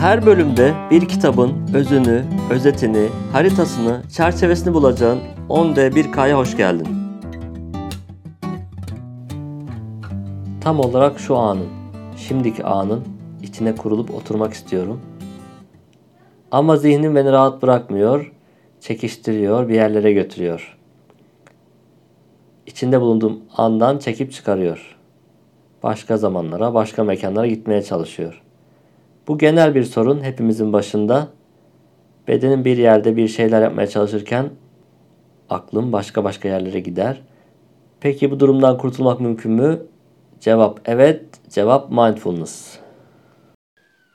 Her bölümde bir kitabın özünü, özetini, haritasını, çerçevesini bulacağın 10D1K'ya hoş geldin. Tam olarak şu anın, şimdiki anın içine kurulup oturmak istiyorum. Ama zihnim beni rahat bırakmıyor, çekiştiriyor, bir yerlere götürüyor. İçinde bulunduğum andan çekip çıkarıyor. Başka zamanlara, başka mekanlara gitmeye çalışıyor. Bu genel bir sorun hepimizin başında. Bedenin bir yerde bir şeyler yapmaya çalışırken aklım başka başka yerlere gider. Peki bu durumdan kurtulmak mümkün mü? Cevap evet, cevap mindfulness.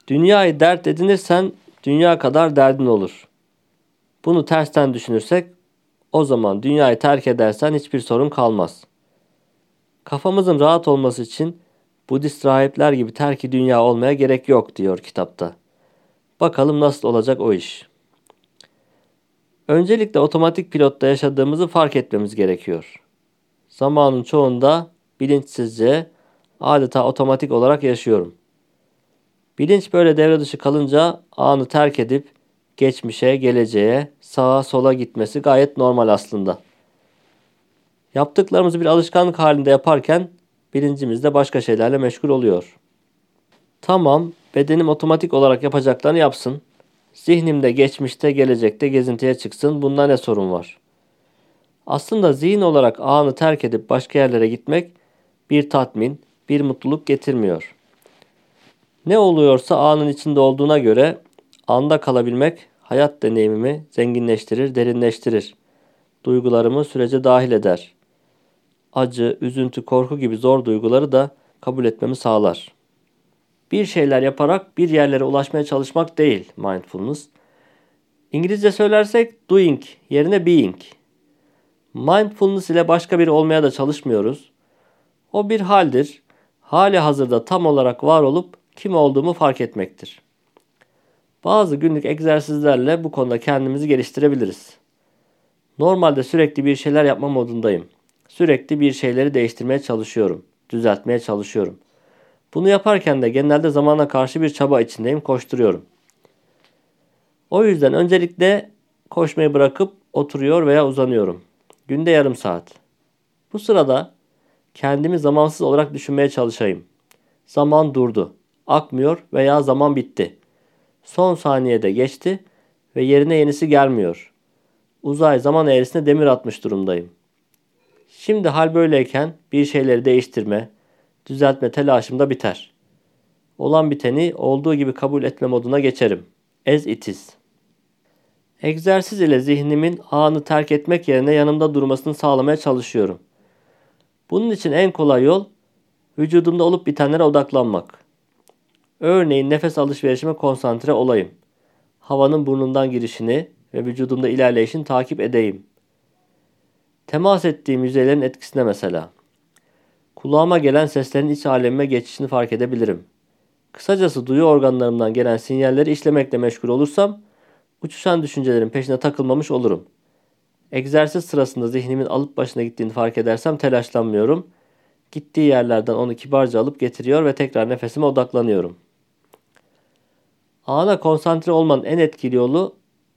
Dünyayı dert edinirsen dünya kadar derdin olur. Bunu tersten düşünürsek o zaman dünyayı terk edersen hiçbir sorun kalmaz. Kafamızın rahat olması için Budist rahipler gibi terki dünya olmaya gerek yok diyor kitapta. Bakalım nasıl olacak o iş. Öncelikle otomatik pilotta yaşadığımızı fark etmemiz gerekiyor. Zamanın çoğunda bilinçsizce adeta otomatik olarak yaşıyorum. Bilinç böyle devre dışı kalınca anı terk edip geçmişe, geleceğe, sağa sola gitmesi gayet normal aslında. Yaptıklarımızı bir alışkanlık halinde yaparken bilincimiz de başka şeylerle meşgul oluyor. Tamam, bedenim otomatik olarak yapacaklarını yapsın. Zihnimde geçmişte, gelecekte gezintiye çıksın. Bunda ne sorun var? Aslında zihin olarak anı terk edip başka yerlere gitmek bir tatmin, bir mutluluk getirmiyor. Ne oluyorsa anın içinde olduğuna göre anda kalabilmek hayat deneyimimi zenginleştirir, derinleştirir. Duygularımı sürece dahil eder. Acı, üzüntü, korku gibi zor duyguları da kabul etmemi sağlar. Bir şeyler yaparak bir yerlere ulaşmaya çalışmak değil mindfulness. İngilizce söylersek doing yerine being. Mindfulness ile başka biri olmaya da çalışmıyoruz. O bir haldir. Hali hazırda tam olarak var olup kim olduğumu fark etmektir. Bazı günlük egzersizlerle bu konuda kendimizi geliştirebiliriz. Normalde sürekli bir şeyler yapma modundayım. Sürekli bir şeyleri değiştirmeye çalışıyorum, düzeltmeye çalışıyorum. Bunu yaparken de genelde zamana karşı bir çaba içindeyim, koşturuyorum. O yüzden öncelikle koşmayı bırakıp oturuyor veya uzanıyorum. Günde yarım saat. Bu sırada kendimi zamansız olarak düşünmeye çalışayım. Zaman durdu, akmıyor veya zaman bitti. Son saniyede geçti ve yerine yenisi gelmiyor. Uzay zaman eğrisine demir atmış durumdayım. Şimdi hal böyleyken bir şeyleri değiştirme, düzeltme telaşım da biter. Olan biteni olduğu gibi kabul etme moduna geçerim. As it is. Egzersiz ile zihnimin anı terk etmek yerine yanımda durmasını sağlamaya çalışıyorum. Bunun için en kolay yol vücudumda olup bitenlere odaklanmak. Örneğin nefes alışverişime konsantre olayım. Havanın burnundan girişini ve vücudumda ilerleyişini takip edeyim. Temas ettiğim yüzeylerin etkisine mesela. Kulağıma gelen seslerin iç alemime geçişini fark edebilirim. Kısacası duyu organlarımdan gelen sinyalleri işlemekle meşgul olursam uçuşan düşüncelerin peşine takılmamış olurum. Egzersiz sırasında zihnimin alıp başına gittiğini fark edersem telaşlanmıyorum. Gittiği yerlerden onu kibarca alıp getiriyor ve tekrar nefesime odaklanıyorum. Ana konsantre olmanın en etkili yolu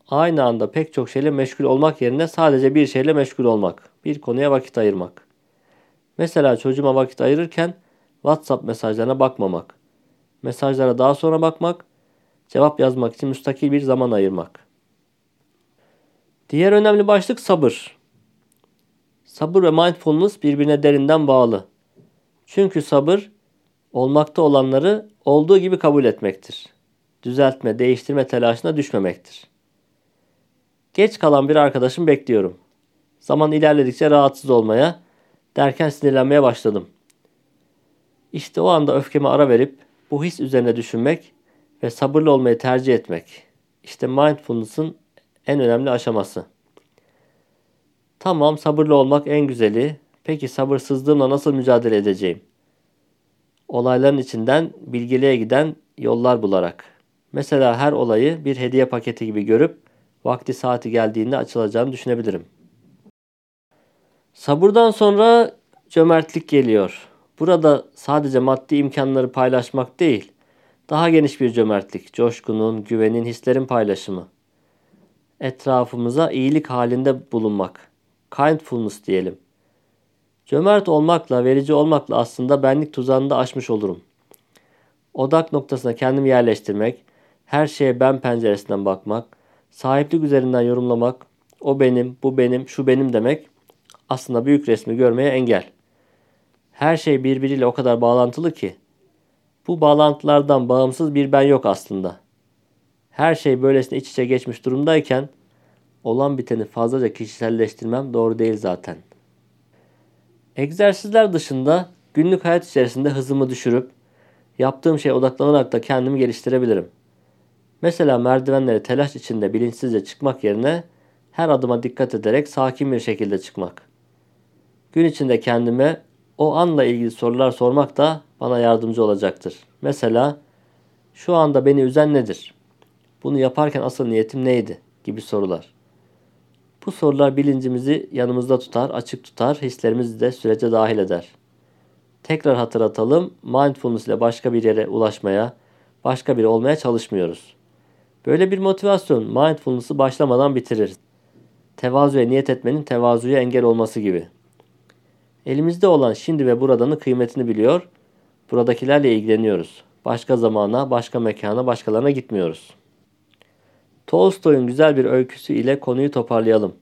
aynı anda pek çok şeyle meşgul olmak yerine sadece bir şeyle meşgul olmak. Bir konuya vakit ayırmak. Mesela çocuğuma vakit ayırırken WhatsApp mesajlarına bakmamak. Mesajlara daha sonra bakmak, cevap yazmak için müstakil bir zaman ayırmak. Diğer önemli başlık sabır. Sabır ve mindfulness birbirine derinden bağlı. Çünkü sabır olmakta olanları olduğu gibi kabul etmektir. Düzeltme, değiştirme telaşına düşmemektir. Geç kalan bir arkadaşım bekliyorum. Zaman ilerledikçe rahatsız olmaya, derken sinirlenmeye başladım. İşte o anda öfkeme ara verip bu his üzerine düşünmek ve sabırlı olmayı tercih etmek. İşte mindfulness'ın en önemli aşaması. Tamam sabırlı olmak en güzeli. Peki sabırsızlığımla nasıl mücadele edeceğim? Olayların içinden bilgeliğe giden yollar bularak. Mesela her olayı bir hediye paketi gibi görüp vakti saati geldiğinde açılacağını düşünebilirim. Sabırdan sonra cömertlik geliyor. Burada sadece maddi imkanları paylaşmak değil, Daha geniş bir cömertlik, coşkunun, güvenin, hislerin paylaşımı. Etrafımıza iyilik halinde bulunmak. Kindfulness diyelim. Cömert olmakla, verici olmakla aslında benlik tuzağını da aşmış olurum. Odak noktasına kendimi yerleştirmek, her şeye ben penceresinden bakmak, sahiplik üzerinden yorumlamak, o benim, bu benim, şu benim demek aslında büyük resmi görmeye engel. Her şey birbiriyle o kadar bağlantılı ki bu bağlantılardan bağımsız bir ben yok aslında. Her şey böylesine iç içe geçmiş durumdayken olan biteni fazlaca kişiselleştirmem doğru değil zaten. Egzersizler dışında günlük hayat içerisinde hızımı düşürüp yaptığım şeye odaklanarak da kendimi geliştirebilirim. Mesela merdivenleri telaş içinde bilinçsizce çıkmak yerine her adıma dikkat ederek sakin bir şekilde çıkmak. Gün içinde kendime o anla ilgili sorular sormak da bana yardımcı olacaktır. Mesela şu anda beni üzen nedir? Bunu yaparken asıl niyetim neydi? gibi sorular. Bu sorular bilincimizi yanımızda tutar, açık tutar, hislerimizi de sürece dahil eder. Tekrar hatırlatalım, mindfulness ile başka bir yere ulaşmaya, başka biri olmaya çalışmıyoruz. Böyle bir motivasyon mindfulness'ı başlamadan bitirir. Tevazuya niyet etmenin tevazuya engel olması gibi. Elimizde olan şimdi ve buradanın kıymetini biliyor, buradakilerle ilgileniyoruz. Başka zamana, başka mekana, başkalarına gitmiyoruz. Tolstoy'un güzel bir öyküsü ile konuyu toparlayalım.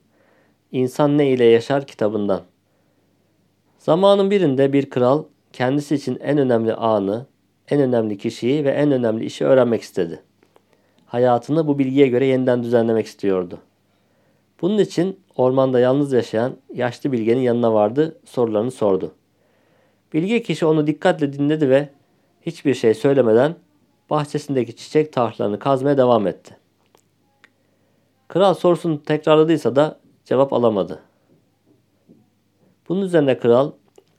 İnsan ne ile yaşar kitabından. Zamanın birinde bir kral kendisi için en önemli anı, en önemli kişiyi ve en önemli işi öğrenmek istedi. Hayatını bu bilgiye göre yeniden düzenlemek istiyordu. Bunun için ormanda yalnız yaşayan yaşlı bilgenin yanına vardı, sorularını sordu. Bilge kişi onu dikkatle dinledi ve hiçbir şey söylemeden bahçesindeki çiçek tarhlarını kazmaya devam etti. Kral sorusunu tekrarladıysa da cevap alamadı. Bunun üzerine kral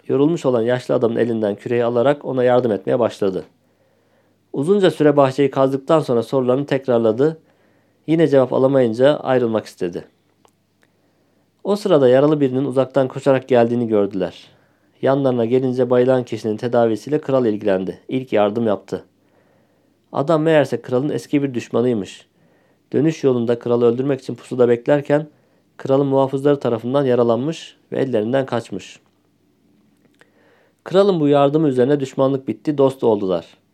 yorulmuş olan yaşlı adamın elinden küreği alarak ona yardım etmeye başladı. Uzunca süre bahçeyi kazdıktan sonra sorularını tekrarladı. Yine cevap alamayınca ayrılmak istedi. O sırada yaralı birinin uzaktan koşarak geldiğini gördüler. Yanlarına gelince bayılan kişinin tedavisiyle kral ilgilendi. İlk yardım yaptı. Adam meğerse kralın eski bir düşmanıymış. Dönüş yolunda kralı öldürmek için pusuda beklerken kralın muhafızları tarafından yaralanmış ve ellerinden kaçmış. Kralın bu yardımı üzerine düşmanlık bitti, dost oldular.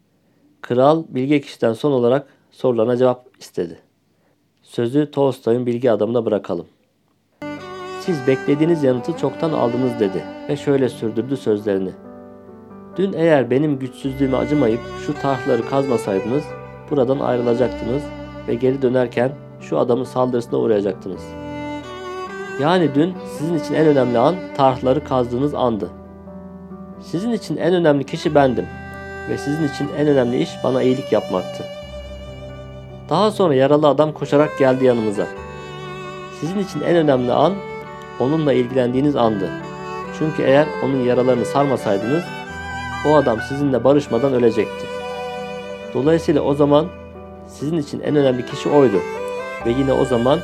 Kral bilge kişiden son olarak sorularına cevap istedi. Sözü Tolstoy'un bilgi adamına bırakalım. Siz beklediğiniz yanıtı çoktan aldınız dedi ve şöyle sürdürdü sözlerini. Dün eğer benim güçsüzlüğüme acımayıp şu tahtları kazmasaydınız buradan ayrılacaktınız ve geri dönerken şu adamın saldırısına uğrayacaktınız. Yani dün sizin için en önemli an tarhları kazdığınız andı. Sizin için en önemli kişi bendim ve sizin için en önemli iş bana iyilik yapmaktı. Daha sonra yaralı adam koşarak geldi yanımıza. Sizin için en önemli an onunla ilgilendiğiniz andı. Çünkü eğer onun yaralarını sarmasaydınız o adam sizinle barışmadan ölecekti. Dolayısıyla o zaman sizin için en önemli kişi oydu. Ve yine o zaman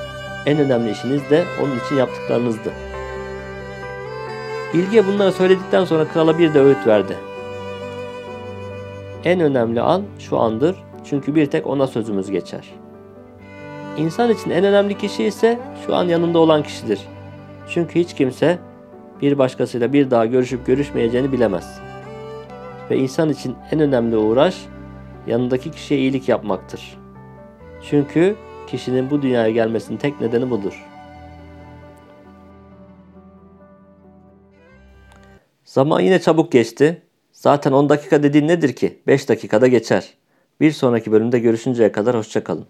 en önemli işiniz de onun için yaptıklarınızdı. Bilge bunları söyledikten sonra krala bir de öğüt verdi. En önemli an şu andır çünkü bir tek ona sözümüz geçer. İnsan için en önemli kişi ise şu an yanında olan kişidir. Çünkü hiç kimse bir başkasıyla bir daha görüşüp görüşmeyeceğini bilemez. Ve insan için en önemli uğraş yanındaki kişiye iyilik yapmaktır. Çünkü kişinin bu dünyaya gelmesinin tek nedeni budur. Zaman yine çabuk geçti. Zaten 10 dakika dediğin nedir ki? 5 dakikada geçer. Bir sonraki bölümde görüşünceye kadar hoşçakalın.